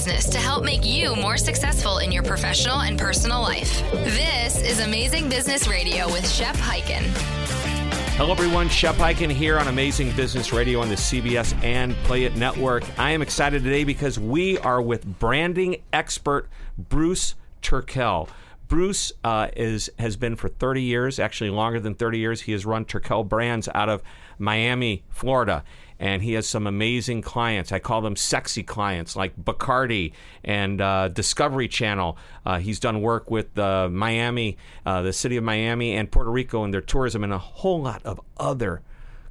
business to help make you more successful in your professional and personal life. This is Amazing Business Radio with Shep Hyken. Hello, everyone. Shep Hyken here on Amazing Business Radio on the CBS and Play It Network. I am excited today because we are with branding expert Bruce Turkel. Bruce uh, is has been for 30 years, actually longer than 30 years. He has run Turkel Brands out of Miami, Florida, and he has some amazing clients. I call them sexy clients, like Bacardi and uh, Discovery Channel. Uh, he's done work with uh, Miami, uh, the city of Miami, and Puerto Rico, and their tourism, and a whole lot of other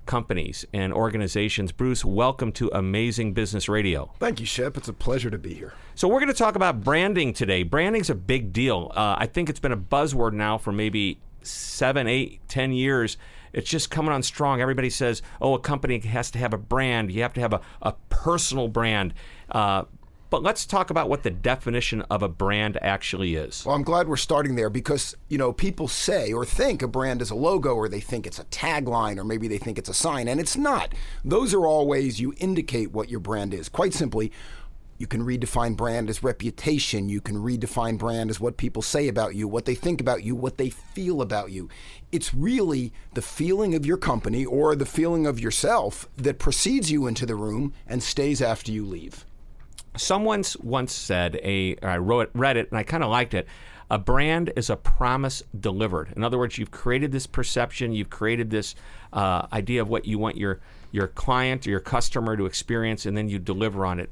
companies and organizations. Bruce, welcome to Amazing Business Radio. Thank you, Shep. It's a pleasure to be here. So we're going to talk about branding today. Branding's a big deal. Uh, I think it's been a buzzword now for maybe seven, eight, ten years. It's just coming on strong. Everybody says, "Oh, a company has to have a brand. You have to have a, a personal brand." Uh, but let's talk about what the definition of a brand actually is. Well, I'm glad we're starting there because, you know, people say or think a brand is a logo or they think it's a tagline or maybe they think it's a sign, and it's not. Those are all ways you indicate what your brand is. Quite simply, you can redefine brand as reputation. You can redefine brand as what people say about you, what they think about you, what they feel about you. It's really the feeling of your company or the feeling of yourself that precedes you into the room and stays after you leave. Someone once said, a, I wrote, read it, and I kind of liked it. A brand is a promise delivered. In other words, you've created this perception, you've created this uh, idea of what you want your your client or your customer to experience, and then you deliver on it.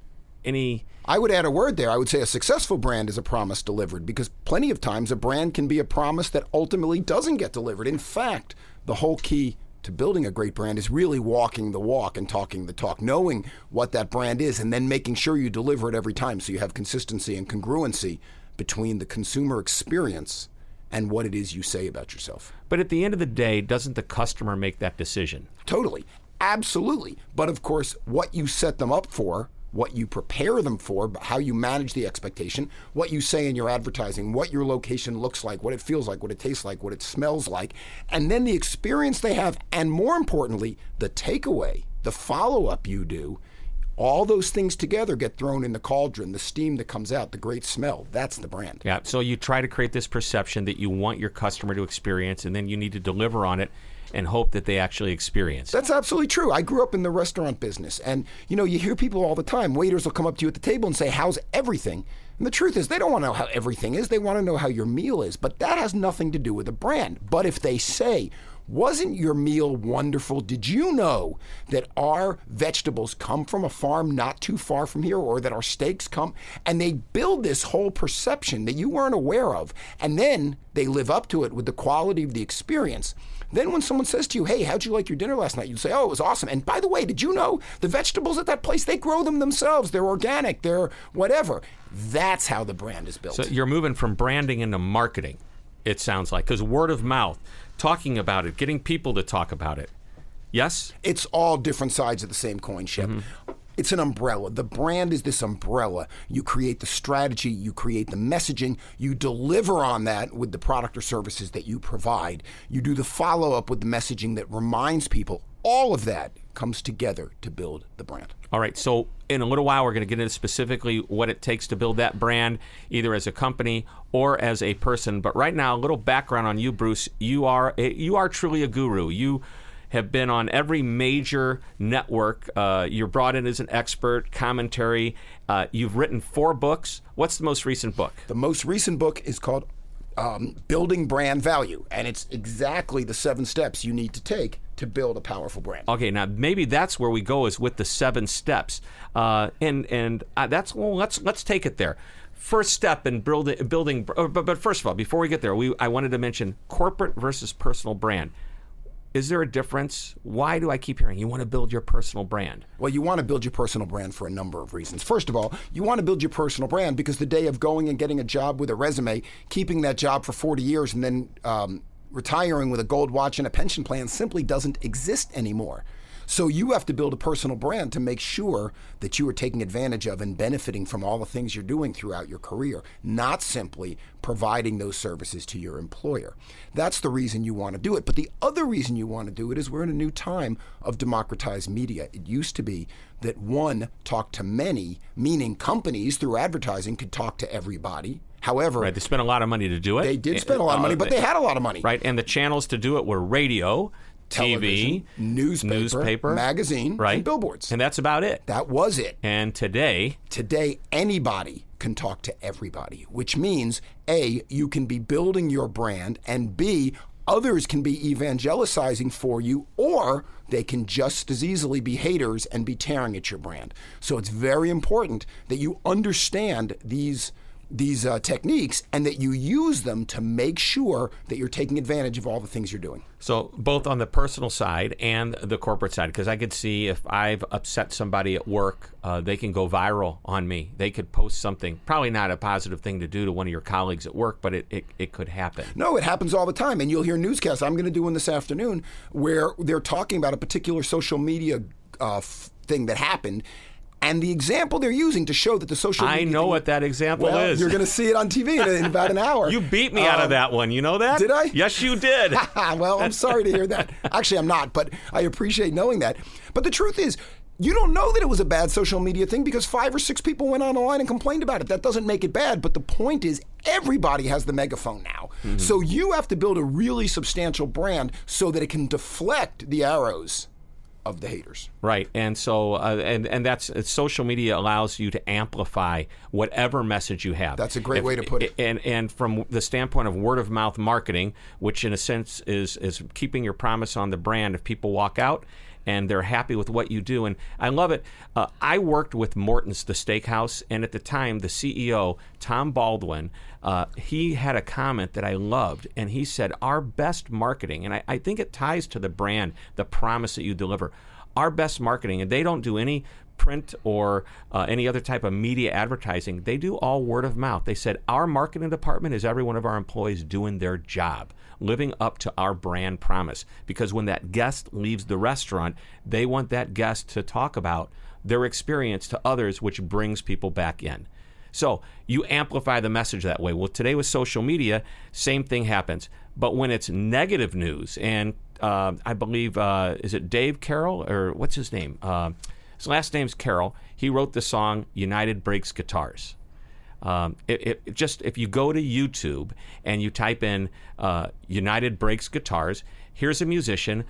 Any I would add a word there. I would say a successful brand is a promise delivered because plenty of times a brand can be a promise that ultimately doesn't get delivered. In fact, the whole key to building a great brand is really walking the walk and talking the talk, knowing what that brand is, and then making sure you deliver it every time so you have consistency and congruency between the consumer experience and what it is you say about yourself. But at the end of the day, doesn't the customer make that decision? Totally. Absolutely. But of course, what you set them up for what you prepare them for, but how you manage the expectation, what you say in your advertising, what your location looks like, what it feels like, what it tastes like, what it smells like, and then the experience they have, and more importantly, the takeaway, the follow up you do. All those things together get thrown in the cauldron, the steam that comes out, the great smell. That's the brand. Yeah. So you try to create this perception that you want your customer to experience, and then you need to deliver on it and hope that they actually experience. That's absolutely true. I grew up in the restaurant business, and you know, you hear people all the time. Waiters will come up to you at the table and say, "How's everything?" And the truth is, they don't want to know how everything is. They want to know how your meal is. But that has nothing to do with the brand. But if they say, wasn't your meal wonderful? Did you know that our vegetables come from a farm not too far from here, or that our steaks come? And they build this whole perception that you weren't aware of. And then they live up to it with the quality of the experience. Then when someone says to you, "Hey, how'd you like your dinner last night?" You say, "Oh, it was awesome." And by the way, did you know the vegetables at that place they grow them themselves? They're organic. They're whatever. That's how the brand is built. So you're moving from branding into marketing. It sounds like because word of mouth, talking about it, getting people to talk about it. Yes, it's all different sides of the same coin, Shep. Mm-hmm. It's an umbrella. The brand is this umbrella. You create the strategy, you create the messaging, you deliver on that with the product or services that you provide. You do the follow up with the messaging that reminds people. All of that comes together to build the brand. All right. So, in a little while, we're going to get into specifically what it takes to build that brand, either as a company or as a person. But right now, a little background on you, Bruce. You are you are truly a guru. You have been on every major network. Uh, you're brought in as an expert, commentary. Uh, you've written four books. What's the most recent book? The most recent book is called um, Building Brand Value, and it's exactly the seven steps you need to take to build a powerful brand. Okay, now maybe that's where we go is with the seven steps, uh, and and uh, that's well, let's let's take it there first step in building building but, but first of all before we get there we I wanted to mention corporate versus personal brand is there a difference? Why do I keep hearing you want to build your personal brand? Well, you want to build your personal brand for a number of reasons. First of all, you want to build your personal brand because the day of going and getting a job with a resume, keeping that job for 40 years, and then um, retiring with a gold watch and a pension plan simply doesn't exist anymore. So you have to build a personal brand to make sure that you are taking advantage of and benefiting from all the things you're doing throughout your career, not simply providing those services to your employer. That's the reason you want to do it. But the other reason you want to do it is we're in a new time of democratized media. It used to be that one talked to many, meaning companies through advertising could talk to everybody. However, Right, they spent a lot of money to do it. they did spend a lot of money, uh, but they had a lot of money. Right, and the channels to do it were radio, TV, newspaper, newspaper, magazine, right, and billboards. and that's about it. that was it. And today, Today, anybody can talk to everybody, which means A, you can be building your brand, and B, others can be evangelizing for you, or they can just as easily be haters and be tearing at your brand. So it's very important that you understand these these uh, techniques and that you use them to make sure that you're taking advantage of all the things you're doing. So both on the personal side and the corporate side, because I could see if I've upset somebody at work, uh, they can go viral on me. They could post something, probably not a positive thing to do to one of your colleagues at work, but it, it, it could happen. No, it happens all the time. And you'll hear newscasts. I'm going to do one this afternoon where they're talking about a particular social media uh, f- thing that happened. And the example they're using to show that the social I know thing- what that example well, is. You're going to see it on TV in, in about an hour. you beat me out of Um, that one. You know that? did I? Yes, you did. well, I'm sorry to hear that. Actually, I'm not, but I appreciate knowing that. But the truth is, you don't know that it was a bad social media thing because five or six people went on the line and complained about it. That doesn't make it bad. But the point is, everybody has the megaphone now. Mm-hmm. So you have to build a really substantial brand so that it can deflect the arrows of the haters. Right, and so uh, and and that's uh, social media allows you to amplify whatever message you have. That's a great way to put it. And and from the standpoint of word of mouth marketing, which in a sense is is keeping your promise on the brand. If people walk out and they're happy with what you do, and I love it. Uh, I worked with Morton's, the steakhouse, and at the time, the CEO Tom Baldwin, uh, he had a comment that I loved, and he said, "Our best marketing," and I, I think it ties to the brand, the promise that you deliver our best marketing, and they don't do any print or uh, any other type of media advertising. They do all word of mouth. They said our marketing department is every one of our employees doing their job, living up to our brand promise. Because when that guest leaves the restaurant, they want that guest to talk about their experience to others, which brings people back in. So you amplify the message that way. Well, today with social media, same thing happens. But when it's negative news, and uh, I believe uh, is it Dave Carroll or what's his name? His last name's Carroll. He wrote the song "United Breaks Guitars." Um, it, it, just if you go to YouTube and you type in uh, "United Breaks Guitars," here's a musician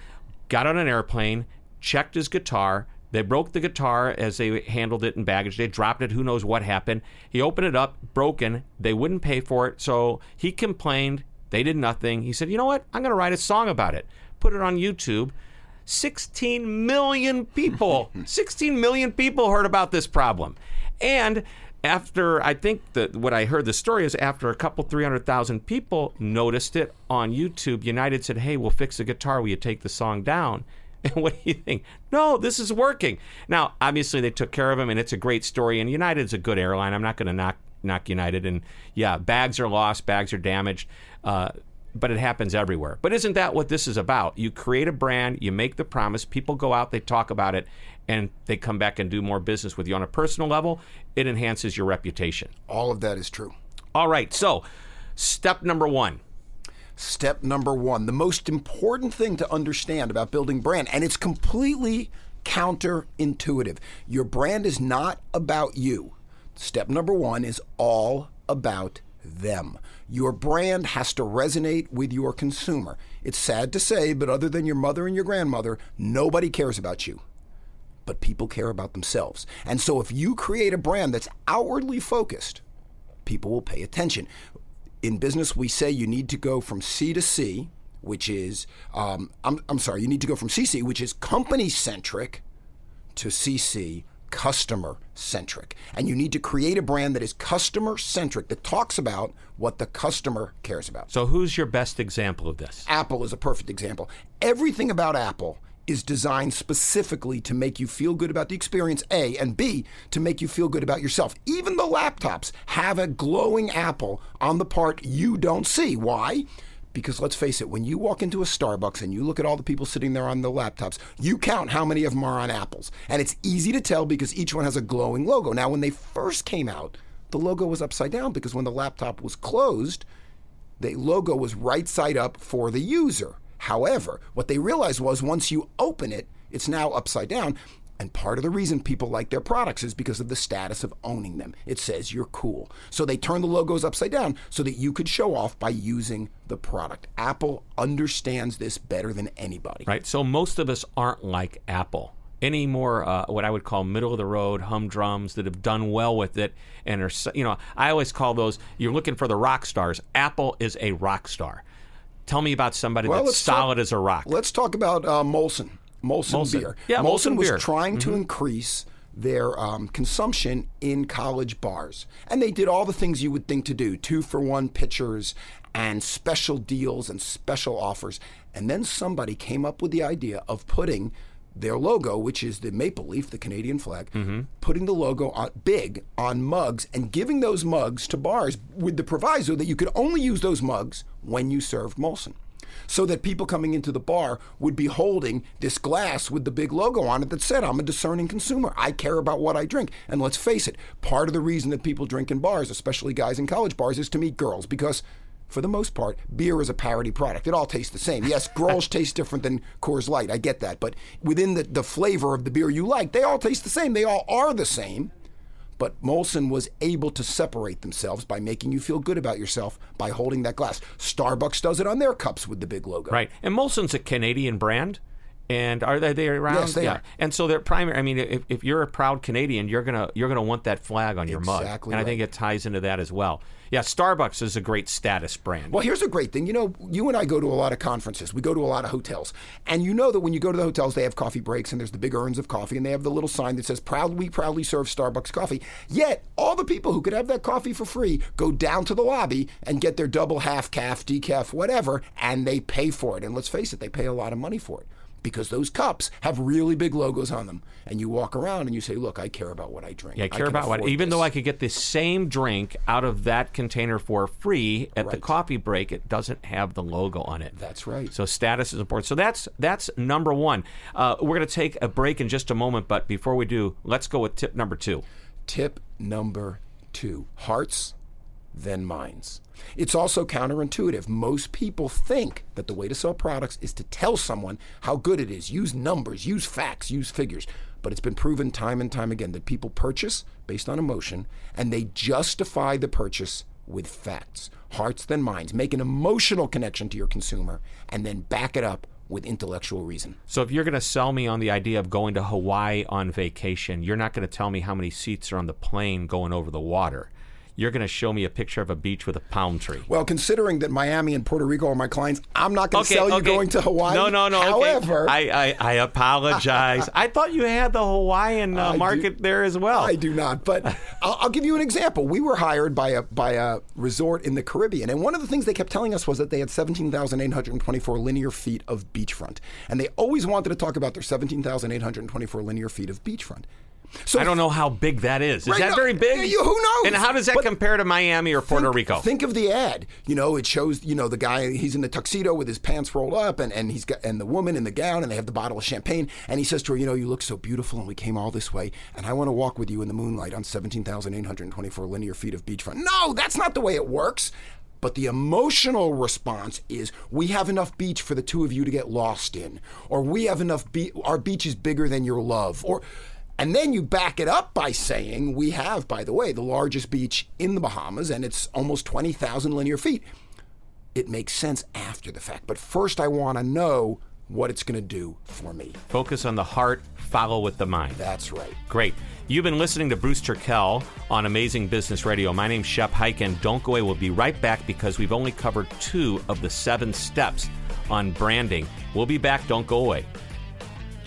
got on an airplane, checked his guitar. They broke the guitar as they handled it in baggage. They dropped it. Who knows what happened? He opened it up, broken. They wouldn't pay for it, so he complained. They did nothing. He said, "You know what? I'm going to write a song about it. Put it on YouTube." 16 million people, 16 million people heard about this problem. And after, I think that what I heard the story is after a couple, 300,000 people noticed it on YouTube, United said, Hey, we'll fix the guitar. Will you take the song down? And what do you think? No, this is working. Now, obviously, they took care of him, and it's a great story. And United's a good airline. I'm not going to knock knock United. And yeah, bags are lost, bags are damaged. Uh, but it happens everywhere. But isn't that what this is about? You create a brand, you make the promise, people go out, they talk about it, and they come back and do more business with you on a personal level. It enhances your reputation. All of that is true. All right, so step number one. Step number one the most important thing to understand about building brand, and it's completely counterintuitive. Your brand is not about you. Step number one is all about them. Your brand has to resonate with your consumer. It's sad to say, but other than your mother and your grandmother, nobody cares about you. But people care about themselves. And so if you create a brand that's outwardly focused, people will pay attention. In business, we say you need to go from C to C, which is, um, I'm, I'm sorry, you need to go from CC, which is company centric, to CC, customer centric. And you need to create a brand that is customer centric, that talks about what the customer cares about. So, who's your best example of this? Apple is a perfect example. Everything about Apple is designed specifically to make you feel good about the experience, A, and B, to make you feel good about yourself. Even the laptops have a glowing apple on the part you don't see. Why? Because let's face it, when you walk into a Starbucks and you look at all the people sitting there on the laptops, you count how many of them are on apples. And it's easy to tell because each one has a glowing logo. Now, when they first came out, the logo was upside down because when the laptop was closed, the logo was right side up for the user. However, what they realized was once you open it, it's now upside down. And part of the reason people like their products is because of the status of owning them. It says you're cool. So they turn the logos upside down so that you could show off by using the product. Apple understands this better than anybody. Right. So most of us aren't like Apple. Any more uh, what I would call middle of the road humdrums that have done well with it and are you know I always call those you're looking for the rock stars. Apple is a rock star. Tell me about somebody Well, that's let's talk- solid as a rock. Let's talk about uh, Molson. Molson, Molson. beer. Yeah, Molson was beer. trying to increase their um, consumption in college bars, and they did all the things you would think to do: two for one pitchers and special deals and special offers. And then somebody came up with the idea of putting their logo, which is the maple leaf, the Canadian flag, putting the logo on, big on mugs and giving those mugs to bars with the proviso that you could only use those mugs when you served Molson so that people coming into the bar would be holding this glass with the big logo on it that said, I'm a discerning consumer. I care about what I drink. And let's face it, part of the reason that people drink in bars, especially guys in college bars, is to meet girls because. For the most part, beer is a parity product. It all tastes the same. Yes, Grolsch tastes different than Coors Light. I get that. But within the, the flavor of the beer you like, they all taste the same. They all are the same. But Molson was able to separate themselves by making you feel good about yourself by holding that glass. Starbucks does it on their cups with the big logo. Right. And Molson's a Canadian brand. And are they, they around? Yes, they yeah. are. And so they're primary. I mean, if, if you're a proud Canadian, you're gonna you're gonna want that flag on your mug. Exactly And I think it ties into that as well. Yeah, Starbucks is a great status brand. Well, here's a great thing. You know, you and I go to a lot of conferences. We go to a lot of hotels. And you know that when you go to the hotels, they have coffee breaks and there's the big urns of coffee and they have the little sign that says, proudly, we proudly serve Starbucks coffee. Yet, all the people who could have that coffee for free go down to the lobby and get their double half calf, decaf, whatever, and they pay for it. And let's face it, they pay a lot of money for it. Because those cups have really big logos on them, and you walk around and you say, "Look, I care about what I drink. Yeah, I care can about what. Even this." though I could get the same drink out of that container for free at the coffee break, it doesn't have the logo on it. That's right. So status is important. So that's that's number one. Uh, we're going to take a break in just a moment, but before we do, let's go with tip number two. Tip number two hearts, then minds. It's also counterintuitive. Most people think that the way to sell products is to tell someone how good it is. Use numbers, use facts, use figures. But it's been proven time and time again that people purchase based on emotion and they justify the purchase with facts. Hearts, than minds. Make an emotional connection to your consumer and then back it up with intellectual reason. So if you're going to sell me on the idea of going to Hawaii on vacation, you're not going to tell me how many seats are on the plane going over the water. You're going to show me a picture of a beach with a palm tree. Well, considering that Miami and Puerto Rico are my clients, I'm not going to Okay, sell you going to Hawaii. No, no, no. okay. However, I, I, I apologize. I thought you had the Hawaiian uh, I do- market there as well. I do not, but I'll, I'll give you an example. We were hired by a by a resort in the Caribbean, and one of the things they kept telling us was that they had 17,824 linear feet of beachfront, and they always wanted to talk about their 17,824 linear feet of beachfront. So I don't know how big that is. Is Right, that no, very big? you- who knows? And how does that But compare to Miami or Puerto think, Rico? Think of the ad. You know, it shows you know the guy. He's in the tuxedo with his pants rolled up, and, and he's got and the woman in the gown, and they have the bottle of champagne. And he says to her, "You know, you look so beautiful, and we came all this way, and I want to walk with you in the moonlight on seventeen thousand eight hundred twenty-four linear feet of beachfront." No, that's not the way it works. But the emotional response is we have enough beach for the two of you to get lost in, or we have enough be- our beach is bigger than your love, or and then you back it up by saying we have, by the way, the largest beach in the Bahamas, and it's almost 20,000 linear feet. It makes sense after the fact. But first, I want to know what it's going to do for me. Focus on the heart, follow with the mind. That's right. Great. You've been listening to Bruce Turkel on Amazing Business Radio. My name's Shep Hyken. Don't go away. We'll be right back because we've only covered two of the seven steps on branding. We'll be back. Don't go away.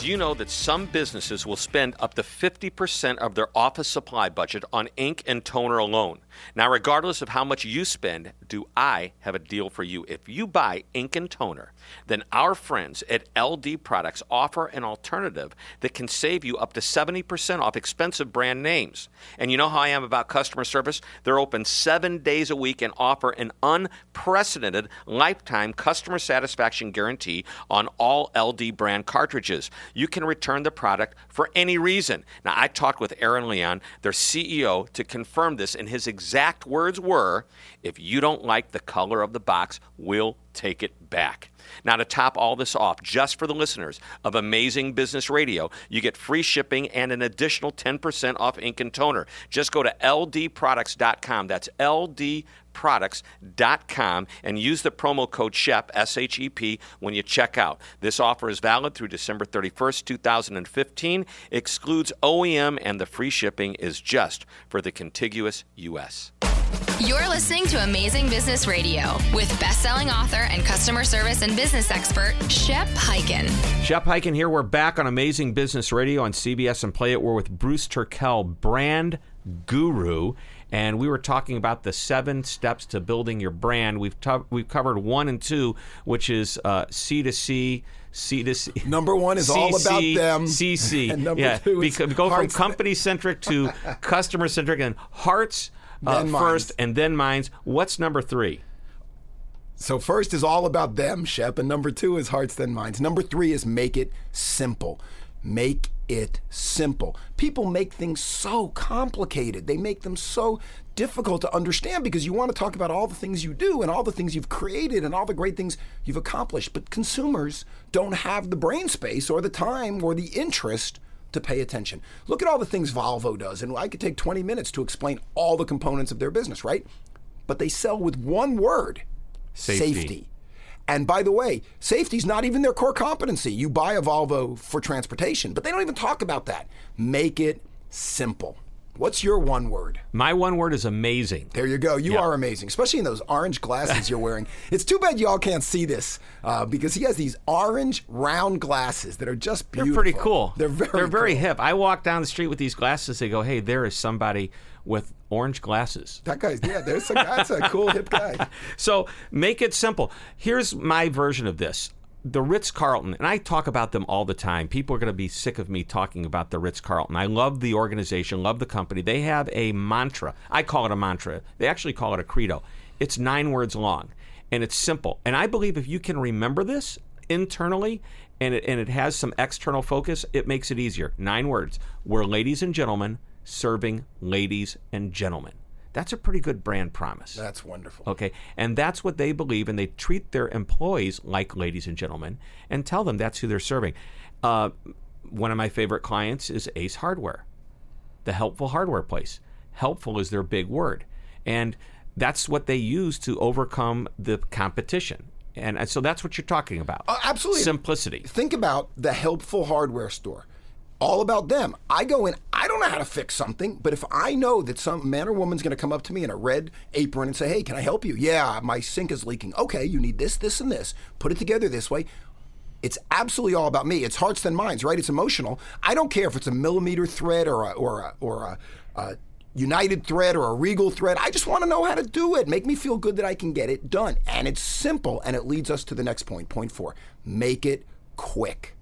Do you know that some businesses will spend up to 50% of their office supply budget on ink and toner alone? Now, regardless of how much you spend, do I have a deal for you? If you buy ink and toner, then our friends at LD Products offer an alternative that can save you up to 70% off expensive brand names. And you know how I am about customer service? They're open seven days a week and offer an unprecedented lifetime customer satisfaction guarantee on all LD brand cartridges. You can return the product for any reason. Now, I talked with Aaron Leon, their CEO, to confirm this, in his exact words were if you don't like the color of the box, we'll take it back. Now, to top all this off, just for the listeners of Amazing Business Radio, you get free shipping and an additional 10% off ink and toner. Just go to ldproducts.com. That's ldproducts.com and use the promo code SHEP, S H E P, when you check out. This offer is valid through December 31st, 2015, excludes OEM, and the free shipping is just for the contiguous U.S. You're listening to Amazing Business Radio with best-selling author and customer service and business expert Shep Hyken. Shep Hyken here. We're back on Amazing Business Radio on CBS and Play It. We're with Bruce Turkel, brand guru, and we were talking about the seven steps to building your brand. We've t- we've covered one and two, which is uh, C to C. C to C. Number one is all about them. CC. And number yeah, two is Beca- go from company centric to customer centric, and hearts uh, first, and then minds. What's number three? So first is all about them, Shep, and number two is hearts then minds. Number three is make it simple. Make it simple. People make things so complicated. They make them so difficult to understand because you want to talk about all the things you do and all the things you've created and all the great things you've accomplished. But consumers don't have the brain space or the time or the interest to pay attention. Look at all the things Volvo does, and I could take 20 minutes to explain all the components of their business, right? But they sell with one word Safety. And by the way, safety's not even their core competency. You buy a Volvo for transportation, but they don't even talk about that. Make it simple. What's your one word? My one word is amazing. There you go. You Yeah. are amazing, especially in those orange glasses you're wearing. It's too bad y'all can't see this uh, because he has these orange round glasses that are just They're beautiful. pretty cool. They're very They're very cool. hip. I walk down the street with these glasses. They go, "Hey, there is somebody with orange glasses." That guy's yeah. There's a, that's a cool hip guy. So make it simple. Here's my version of this. The Ritz Carlton, and I talk about them all the time. People are going to be sick of me talking about the Ritz Carlton. I love the organization, love the company. They have a mantra. I call it a mantra. They actually call it a credo. It's nine words long, and it's simple. And I believe if you can remember this internally and it, and it has some external focus, it makes it easier. Nine words. We're ladies and gentlemen serving ladies and gentlemen. That's a pretty good brand promise. That's wonderful. Okay. And that's what they believe, and they treat their employees like ladies and gentlemen and tell them that's who they're serving. Uh, one of my favorite clients is Ace Hardware, the helpful hardware place. Helpful is their big word. And that's what they use to overcome the competition. And, so that's what you're talking about. Uh, absolutely. Simplicity. Think about the helpful hardware store. All about them. I go in, I don't know how to fix something, but if I know that some man or woman's going to come up to me in a red apron and say, hey, can I help you? Yeah, my sink is leaking. Okay, you need this, this, and this. Put it together this way. It's absolutely all about me. It's hearts then minds, right? It's emotional. I don't care if it's a millimeter thread or a, or a, or a, a United thread or a Regal thread. I just want to know how to do it. Make me feel good that I can get it done. And it's simple. And it leads us to the next point. Point four make it quick.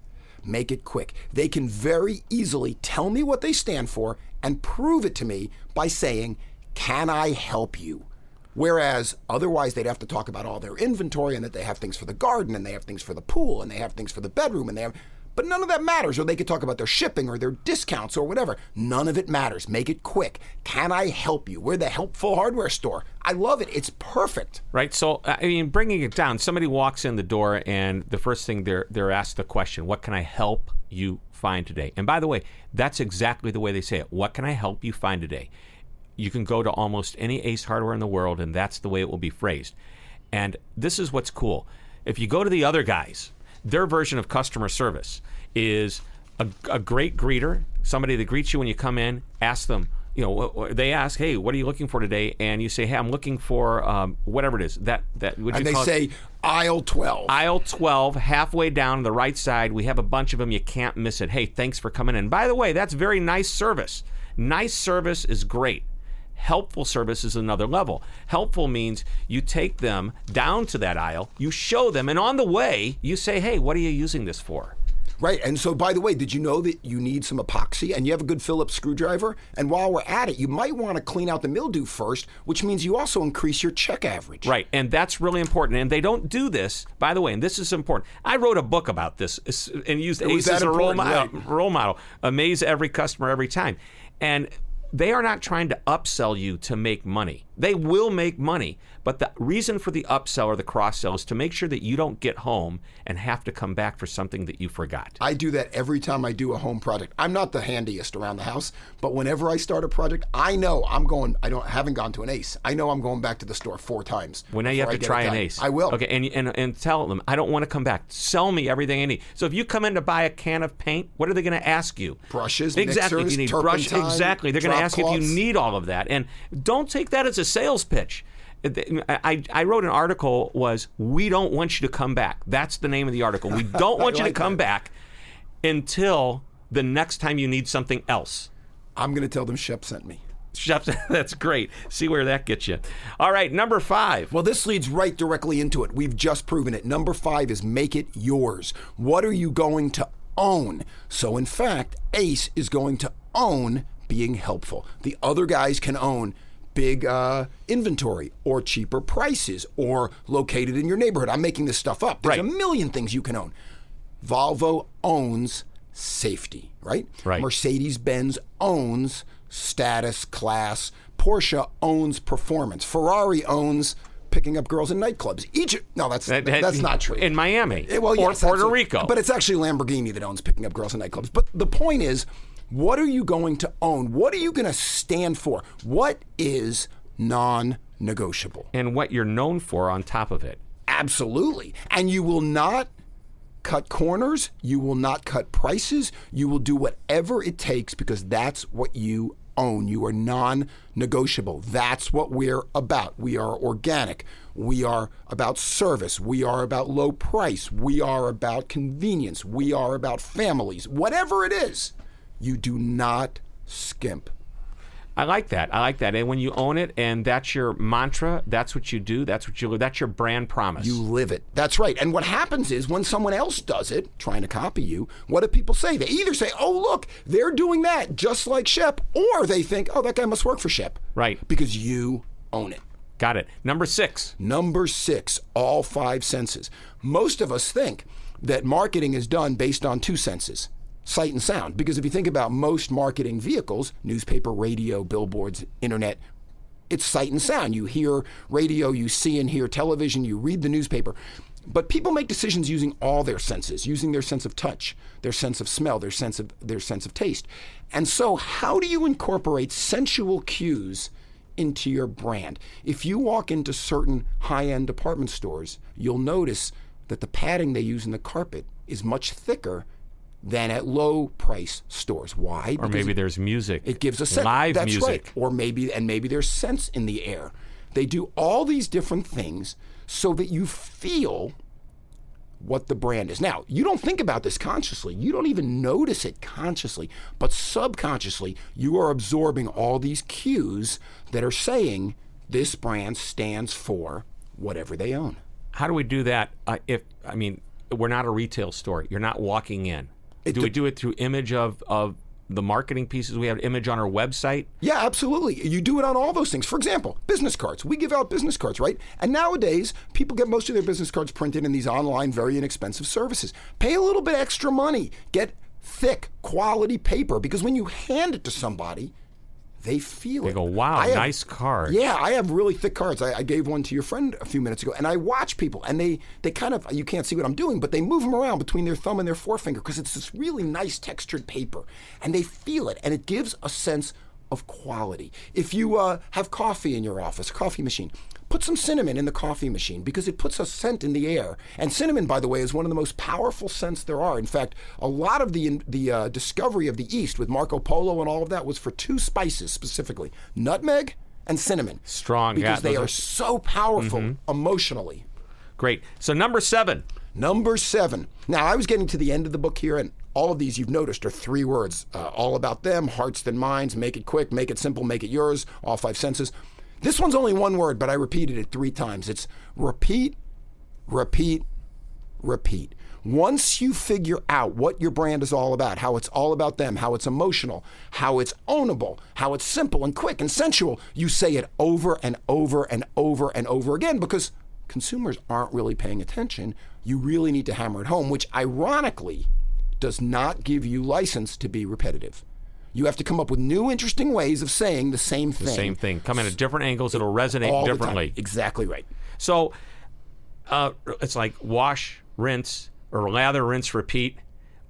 Make it quick. They can very easily tell me what they stand for and prove it to me by saying, Can I help you? Whereas otherwise, they'd have to talk about all their inventory and that they have things for the garden and they have things for the pool and they have things for the bedroom and they have. But none of that matters. Or they could talk about their shipping or their discounts or whatever. None of it matters. Make it quick. Can I help you? We're the helpful hardware store. I love it. It's perfect. Right. So, uh, I mean, bringing it down, somebody walks in the door, and the first thing they're they're asked the question, "What can I help you find today?" And by the way, that's exactly the way they say it. What can I help you find today? You can go to almost any Ace Hardware in the world, and that's the way it will be phrased. And this is what's cool. If you go to the other guys, their version of customer service is a, a great greeter, somebody that greets you when you come in. Ask them, you know, they ask, "Hey, what are you looking for today?" And you say, "Hey, I'm looking for um, whatever it is." That that would you And they it? say aisle 12. Aisle 12, halfway down the right side, we have a bunch of them. You can't miss it. Hey, thanks for coming in. By the way, that's very nice service. Nice service is great. Helpful service is another level. Helpful means you take them down to that aisle, you show them, and on the way, you say, hey, what are you using this for? Right. And so, by the way, did you know that you need some epoxy and you have a good Phillips screwdriver? And while we're at it, you might want to clean out the mildew first, which means you also increase your check average. Right, and that's really important. And they don't do this, by the way, and this is important. I wrote a book about this is- and used was ACE as a role, mo- right. role model. Amaze every customer every time. And they are not trying to upsell you to make money. They will make money, but the reason for the upsell or the cross sell is to make sure that you don't get home and have to come back for something that you forgot. I do that every time I do a home project. I'm not the handiest around the house, but whenever I start a project, I know I'm going. I don't haven't gone to an ace. I know I'm going back to the store four times. Well, now you have to try an ace. I will. Okay, and, and and tell them I don't want to come back. Sell me everything I need. So if you come in to buy a can of paint, what are they going to ask you? Brushes, exactly. mixers, you need brush. Exactly. They're going to ask you if you need all of that, and don't take that as a sales pitch. I, I wrote an article was we don't want you to come back. That's the name of the article. We don't want you like to come that. back until the next time you need something else. I'm going to tell them Shep sent me. Shep, that's great. See where that gets you. All right, number five. Well, this leads right directly into it. We've just proven it. Number five is make it yours. What are you going to own? So, in fact, Ace is going to own being helpful. The other guys can own big uh, inventory or cheaper prices or located in your neighborhood. I'm making this stuff up. There's Right. a million things you can own. Volvo owns safety, right? Right. Mercedes Benz owns status, class. Porsche owns performance. Ferrari owns picking up girls in nightclubs. Each no, that's That- that- that's not true. In Miami well, or yes, Puerto. Rico. But it's actually Lamborghini that owns picking up girls in nightclubs. But the point is, what are you going to own? What are you going to stand for? What is non-negotiable? and what you're known for on top of it. Absolutely. And you will not cut corners. You will not cut prices. You will do whatever it takes because that's what you own. You are non negotiable. That's what we're about. We are organic. We are about service. We are about low price. We are about convenience. We are about families. Whatever it is, you do not skimp. I like that. I like that. And when you own it and that's your mantra, that's what you do, that's what you live, that's your brand promise. You live it. That's right. And what happens is when someone else does it, trying to copy you, what do people say? They either say, oh, look, they're doing that just like Shep, or they think, oh, that guy must work for Shep. Right. Because you own it. Got it. Number 6. Number six, all five senses. Most of us think that marketing is done based on two senses sight and sound. Because if you think about most marketing vehicles, newspaper, radio, billboards, internet, it's sight and sound. You hear radio, you see and hear television, you read the newspaper. But people make decisions using all their senses, using their sense of touch, their sense of smell, their sense of their sense of taste. And so, how do you incorporate sensual cues into your brand? If you walk into certain high-end department stores, you'll notice that the padding they use in the carpet is much thicker than at low price stores. Why? Or Because maybe there's music. it gives a sense. Live That's music. right. Or maybe and maybe there's sense in the air. They do all these different things so that you feel what the brand is. Now, you don't think about this consciously. You don't even notice it consciously, but subconsciously you are absorbing all these cues that are saying this brand stands for whatever they own. How do we do that uh, if I mean, we're not a retail store. You're not walking in. It do we do it through image of of the marketing pieces? We have image on our website. Yeah, absolutely. You do it on all those things. For example, business cards. We give out business cards, right? And nowadays, people get most of their business cards printed in these online, very inexpensive services. Pay a little bit extra money. Get thick, quality paper because when you hand it to somebody, they feel They it. go, "Wow, have- nice card." Yeah, I have really thick cards. I, I gave one to your friend a few minutes ago, and I watch people, and they they kind of you can't see what I'm doing, but they move them around between their thumb and their forefinger because it's this really nice textured paper, and they feel it, and it gives a sense of quality. If you uh, have coffee in your office, coffee machine. Put some cinnamon in the coffee machine because it puts a scent in the air. And cinnamon, by the way, is one of the most powerful scents there are. In fact, a lot of the the uh, discovery of the East with Marco Polo and all of that was for two spices specifically: nutmeg and cinnamon. Strong, because yeah, they are, are- so powerful emotionally. Great. So number seven. Number seven. Now, I was getting to the end of the book here, and all of these you've noticed are three words uh, all about them, hearts than minds, make it quick, make it simple, make it yours, all five senses. This one's only one word, but I repeated it three times. It's repeat, repeat, repeat. Once you figure out what your brand is all about, how it's all about them, how it's emotional, how it's ownable, how it's simple and quick and sensual, you say it over and over and over and over again because consumers aren't really paying attention. You really need to hammer it home, which ironically does not give you license to be repetitive. You have to come up with new, interesting ways of saying the same thing. The same thing. Come in at different angles. It'll resonate all differently. Exactly right. So uh, it's like wash, rinse, or lather, rinse, repeat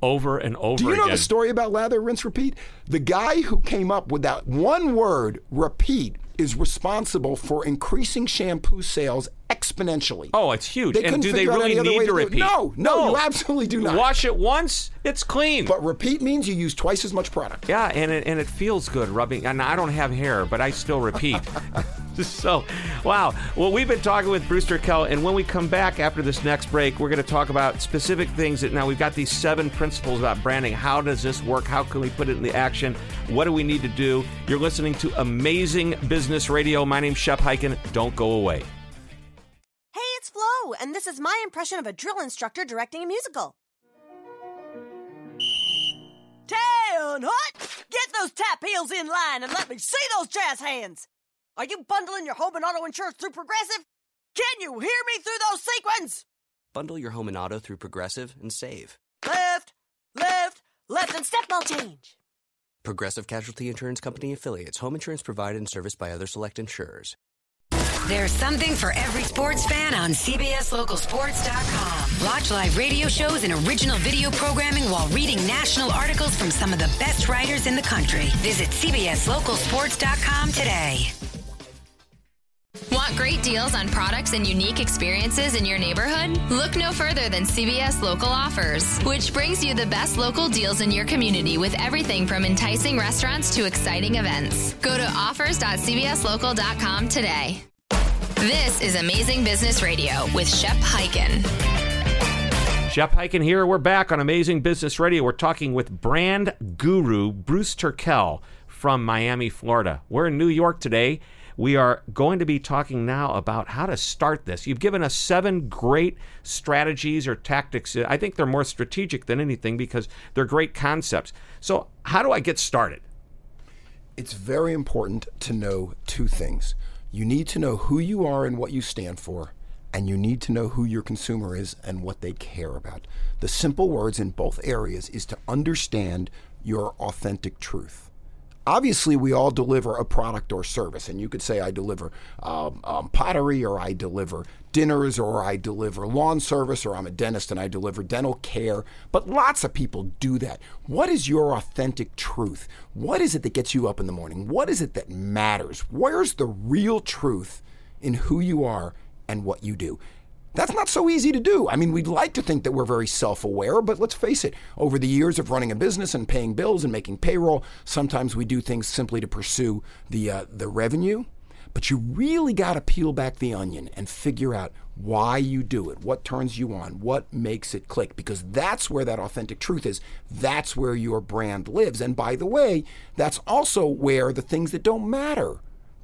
over and over Do you know again. the story about lather, rinse, repeat? The guy who came up with that one word, repeat, is responsible for increasing shampoo sales exponentially. Oh, it's huge. They and do they really need to repeat? No, no, you absolutely do not. Wash it once, it's clean. But repeat means you use twice as much product. yeah, and it, and it feels good rubbing. And I don't have hair, but I still repeat. so, wow. Well, we've been talking with Bruce Turkel, and when we come back after this next break, we're going to talk about specific things that now we've got these seven principles about branding. How does this work? How can we put it into action? What do we need to do? You're listening to Amazing Business Radio. My name's Shep Hyken. Don't go away. And this is my impression of a drill instructor directing a musical. Ten hot! Get those tap heels in line and let me see those jazz hands! Are you bundling your home and auto insurance through Progressive? Can you hear me through those sequins? Bundle your home and auto through Progressive and save. Left, left, left, and step ball change. Progressive Casualty Insurance Company affiliates. Home insurance provided and serviced by other select insurers. There's something for every sports fan on CBSLocalSports.com. Watch live radio shows and original video programming while reading national articles from some of the best writers in the country. Visit CBSLocalSports.com today. Want great deals on products and unique experiences in your neighborhood? Look no further than CBS Local Offers, which brings you the best local deals in your community with everything from enticing restaurants to exciting events. Go to offers.cbslocal.com today. This is Amazing Business Radio with Shep Hyken. Shep Hyken here. We're back on Amazing Business Radio. We're talking with brand guru Bruce Turkel from Miami, Florida. We're in New York today. We are going to be talking now about how to start this. You've given us seven great strategies or tactics. I think they're more strategic than anything because they're great concepts. So, how do I get started? It's very important to know two things. You need to know who you are and what you stand for, and you need to know who your consumer is and what they care about. The simple words in both areas is to understand your authentic truth. Obviously, we all deliver a product or service, and you could say I deliver um, um, pottery, or I deliver dinners, or I deliver lawn service, or I'm a dentist and I deliver dental care. But lots of people do that. What is your authentic truth? What is it that gets you up in the morning? What is it that matters? Where's the real truth in who you are and what you do? That's not so easy to do. I mean, we'd like to think that we're very self aware, but let's face it, over the years of running a business and paying bills and making payroll, sometimes we do things simply to pursue the, uh, the revenue. But you really got to peel back the onion and figure out why you do it, what turns you on, what makes it click, because that's where that authentic truth is. That's where your brand lives. And by the way, that's also where the things that don't matter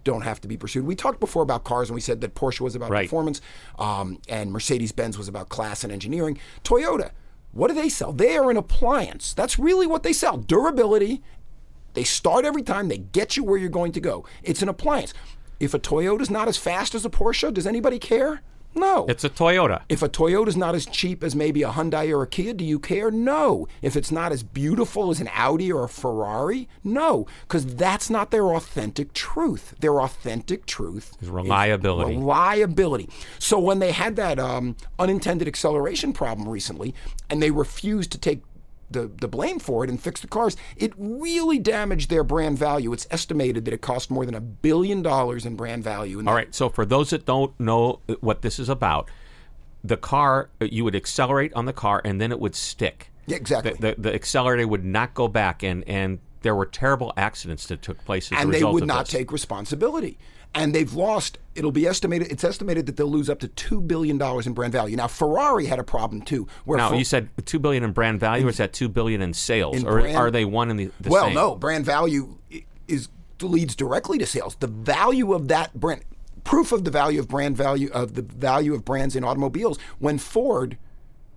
don't have to be pursued. We talked before about cars and we said that Porsche was about Right. performance um, and Mercedes Benz was about class and engineering. Toyota, what do they sell? They are an appliance. That's really what they sell durability. They start every time, they get you where you're going to go. It's an appliance. If a Toyota is not as fast as a Porsche, does anybody care? No. It's a Toyota. If a Toyota's not as cheap as maybe a Hyundai or a Kia, do you care? No. If it's not as beautiful as an Audi or a Ferrari, no, because that's not their authentic truth. Their authentic truth Is reliability. reliability. So when they had that um, unintended acceleration problem recently, and they refused to take the, the blame for it and fix the cars, it really damaged their brand value. It's estimated that it cost more than a billion dollars in brand value. All right. So for those that don't know what this is about, the car you would accelerate on the car and then it would stick. Yeah, exactly. The, the, the accelerator would not go back, and and there were terrible accidents that took place as a and they would not this. take responsibility. And they've lost. It'll be estimated. It's estimated that they'll lose up to two billion dollars in brand value. Now Ferrari had a problem too. Where Now Fer- you said two billion in brand value, or is that two billion in sales, in or brand- are they one and the, the well, same? no, brand value is leads directly to sales. The value of that brand, proof of the value of brand value of the value of brands in automobiles. When Ford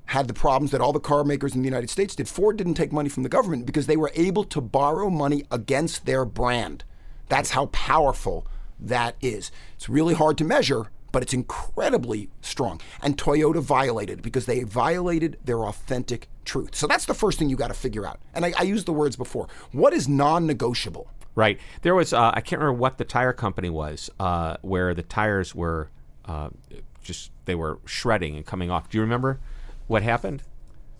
had the problems that all the car makers in the United States did, Ford didn't take money from the government because they were able to borrow money against their brand. That's how powerful that is. It's really hard to measure, but it's incredibly strong. And Toyota violated because they violated their authentic truth. So that's the first thing you got to figure out. And I, I used the words before. What is non-negotiable? Right. There was uh, I can't remember what the tire company was, uh, where the tires were uh, just they were shredding and coming off. Do you remember what happened?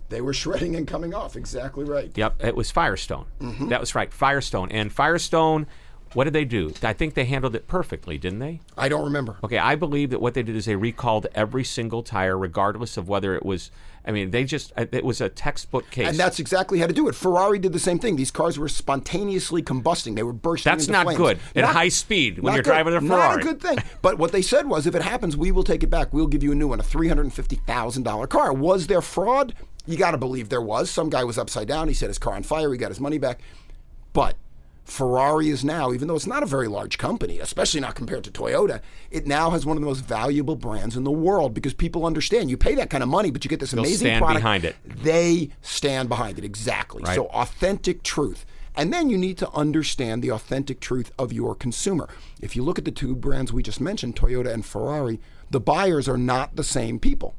They were shredding and coming off. Exactly right. Yep, it was Firestone. Mm-hmm. That was right, Firestone. And Firestone, what did they do? I think they handled it perfectly, didn't they? I don't remember. Okay, I believe that what they did is they recalled every single tire, regardless of whether it was. I mean, they just uh, it was a textbook case. And that's exactly how to do it. Ferrari did the same thing. These cars were spontaneously combusting. They were bursting That's not flames. good at Not- high speed when you're good. driving a Ferrari. Not a good thing. But what they said was, if it happens, we will take it back. We'll give you a new one, a three hundred and fifty thousand dollar car. Was there fraud? You got to believe there was. Some guy was upside down. He set his car on fire. He got his money back. But Ferrari is now, even though it's not a very large company, especially not compared to Toyota, it now has one of the most valuable brands in the world because people understand you pay that kind of money, but you get this They'll amazing stand product. behind it. They stand behind it exactly. Right. So authentic truth. And then you need to understand the authentic truth of your consumer. If you look at the two brands we just mentioned, Toyota and Ferrari, the buyers are not the same people.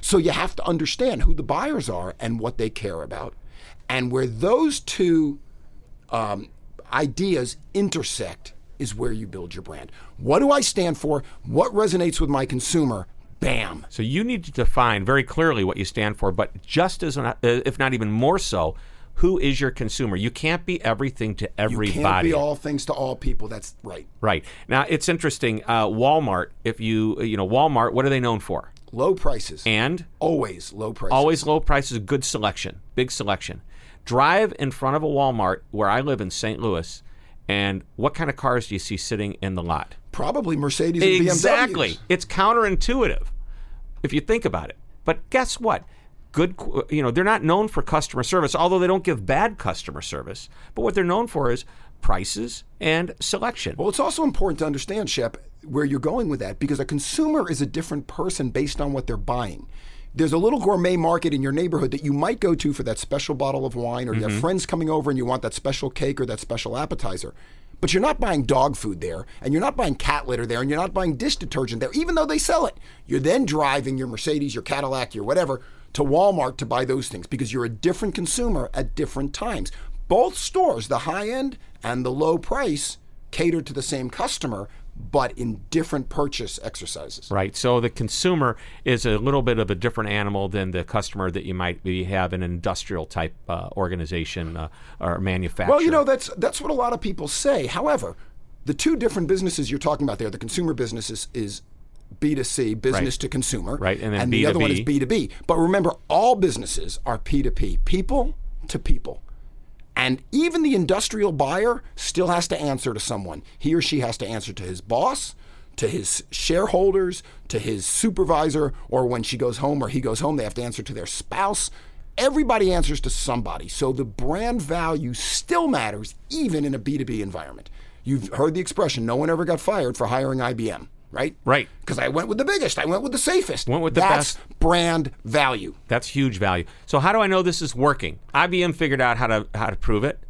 So you have to understand who the buyers are and what they care about. And where those two um, ideas intersect is where you build your brand. What do I stand for? What resonates with my consumer? Bam. So you need to define very clearly what you stand for, but just as, uh, if not even more so, who is your consumer? You can't be everything to everybody. You can't be all things to all people. That's right. Right now, it's interesting. Uh, Walmart, if you you know Walmart, what are they known for? Low prices. And always low prices. always low prices, good selection, big selection. Drive in front of a Walmart where I live in St. Louis, and what kind of cars do you see sitting in the lot? Probably Mercedes and Exactly. BMWs. It's counterintuitive if you think about it. But guess what? Good, you know, they're not known for customer service, although they don't give bad customer service. But what they're known for is prices and selection. Well, it's also important to understand, Shep, where you're going with that because a consumer is a different person based on what they're buying. There's a little gourmet market in your neighborhood that you might go to for that special bottle of wine, or you Mm-hmm. have friends coming over and you want that special cake or that special appetizer. But you're not buying dog food there, and you're not buying cat litter there, and you're not buying dish detergent there, even though they sell it. You're then driving your Mercedes, your Cadillac, your whatever to Walmart to buy those things because you're a different consumer at different times. Both stores, the high end and the low price, cater to the same customer, but in different purchase exercises. Right. So the consumer is a little bit of a different animal than the customer that you might be have in an industrial type uh, organization uh, or manufacturer. Well, you know that's that's what a lot of people say. However, the two different businesses you're talking about there, the consumer business is, is B2C, business Right. to consumer, Right, and then the other one is B2B. B2B. But remember, all businesses are P2P, people to people. And even the industrial buyer still has to answer to someone. He or she has to answer to his boss, to his shareholders, to his supervisor, or when she goes home or he goes home, they have to answer to their spouse. Everybody answers to somebody. So the brand value still matters, even in a B2B environment. You've heard the expression no one ever got fired for hiring IBM, right? Right. Because I went with the biggest, I went with the safest. Went with the That's best. brand value. That's huge value. So how do I know this is working? IBM figured out how to how to prove it.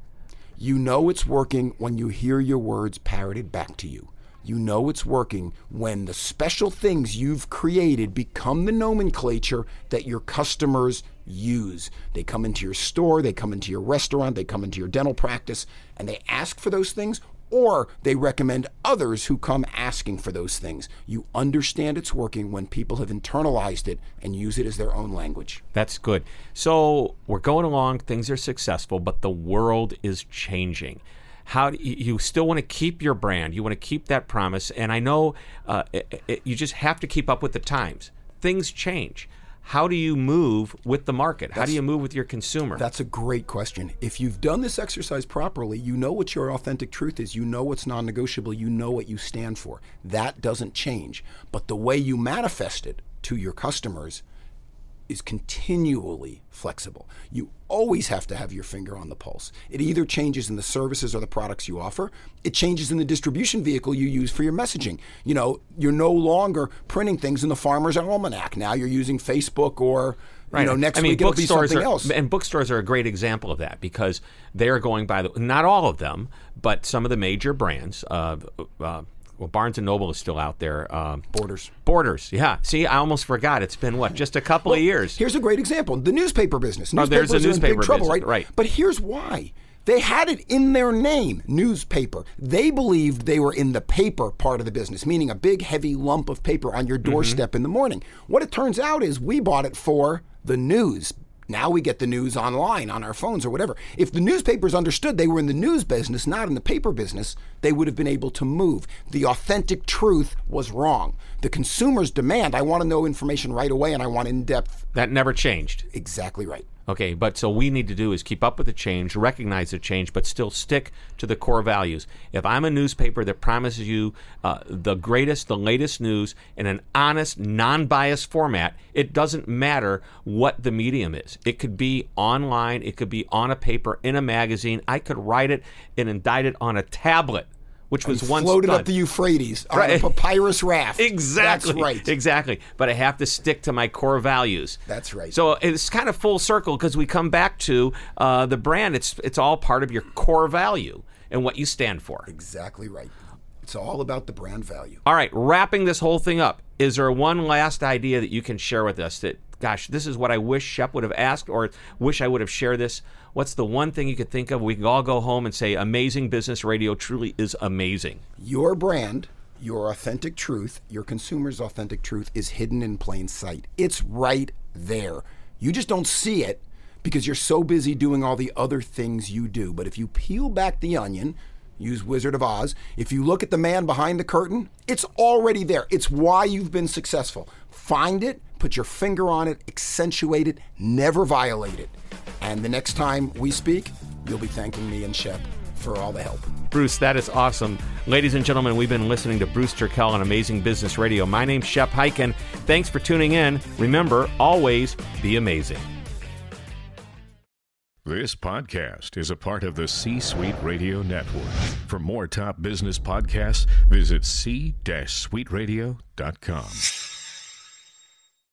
You know it's working when you hear your words parroted back to you. You know it's working when the special things you've created become the nomenclature that your customers use. They come into your store, they come into your restaurant, they come into your dental practice, and they ask for those things or they recommend others who come asking for those things. You understand it's working when people have internalized it and use it as their own language. That's good. So we're going along, things are successful, but the world is changing. How do you, still want to keep your brand? You want to keep that promise, and I know uh, it, it, you just have to keep up with the times. Things change. How do you move with the market? How do you move with your consumer? That's a great question. If you've done this exercise properly, you know what your authentic truth is. You know what's non negotiable. You know what you stand for. That doesn't change. But the way you manifest it to your customers is continually flexible. You always have to have your finger on the pulse. It either changes in the services or the products you offer, it changes in the distribution vehicle you use for your messaging. You know, you're no longer printing things in the Farmer's Almanac. Now you're using Facebook or Right. You know, next I mean, week it'll be bookstores something are, else. And bookstores are a great example of that because they're going by the not all of them, but some of the major brands. Uh, uh, well, Barnes and Noble is still out there. Um, Borders. Borders, yeah. See, I almost forgot. It's been what, just a couple of years. Here's a great example: the newspaper business. Oh, there's Newspapers the are in newspaper big trouble, business, right? right. But here's why: they had it in their name, newspaper. They believed they were in the paper part of the business, meaning a big, heavy lump of paper on your doorstep Mm-hmm. in the morning. What it turns out is we bought it for the news. Now we get the news online on our phones or whatever. If the newspapers understood they were in the news business, not in the paper business, they would have been able to move. The authentic truth was wrong. The consumer's demand, I want to know information right away and I want in depth. that never changed. Exactly right. Okay, but so we need to do is keep up with the change, recognize the change, but still stick to the core values. If I'm a newspaper that promises you uh, the greatest, the latest news in an honest, non biased format, it doesn't matter what the medium is. It could be online, it could be on a paper, in a magazine. I could write it and indict it on a tablet, which was once Floated done. up the Euphrates on Right. a papyrus raft. Exactly. That's right. Exactly. But I have to stick to my core values. That's right. So it's kind of full circle because we come back to uh, the brand. It's it's all part of your core value and what you stand for. Exactly right. It's all about the brand value. All right. Wrapping this whole thing up, is there one last idea that you can share with us that, gosh, this is what I wish Shep would have asked or wish I would have shared this? What's the one thing you could think of? We can all go home and say, "Amazing Business Radio truly is amazing." Your brand, your authentic truth, your consumer's authentic truth is hidden in plain sight. It's right there. You just don't see it because you're so busy doing all the other things you do. But if you peel back the onion, use Wizard of Oz, if you look at the man behind the curtain, it's already there. It's why you've been successful. Find it, put your finger on it, accentuate it, never violate it. And the next time we speak, you'll be thanking me and Shep for all the help. Bruce, that is awesome. Ladies and gentlemen, we've been listening to Bruce Turkel on Amazing Business Radio. My name's Shep Hyken. Thanks for tuning in. Remember, always be amazing. This podcast is a part of the C Suite Radio Network. For more top business podcasts, visit c-suiteradio.com.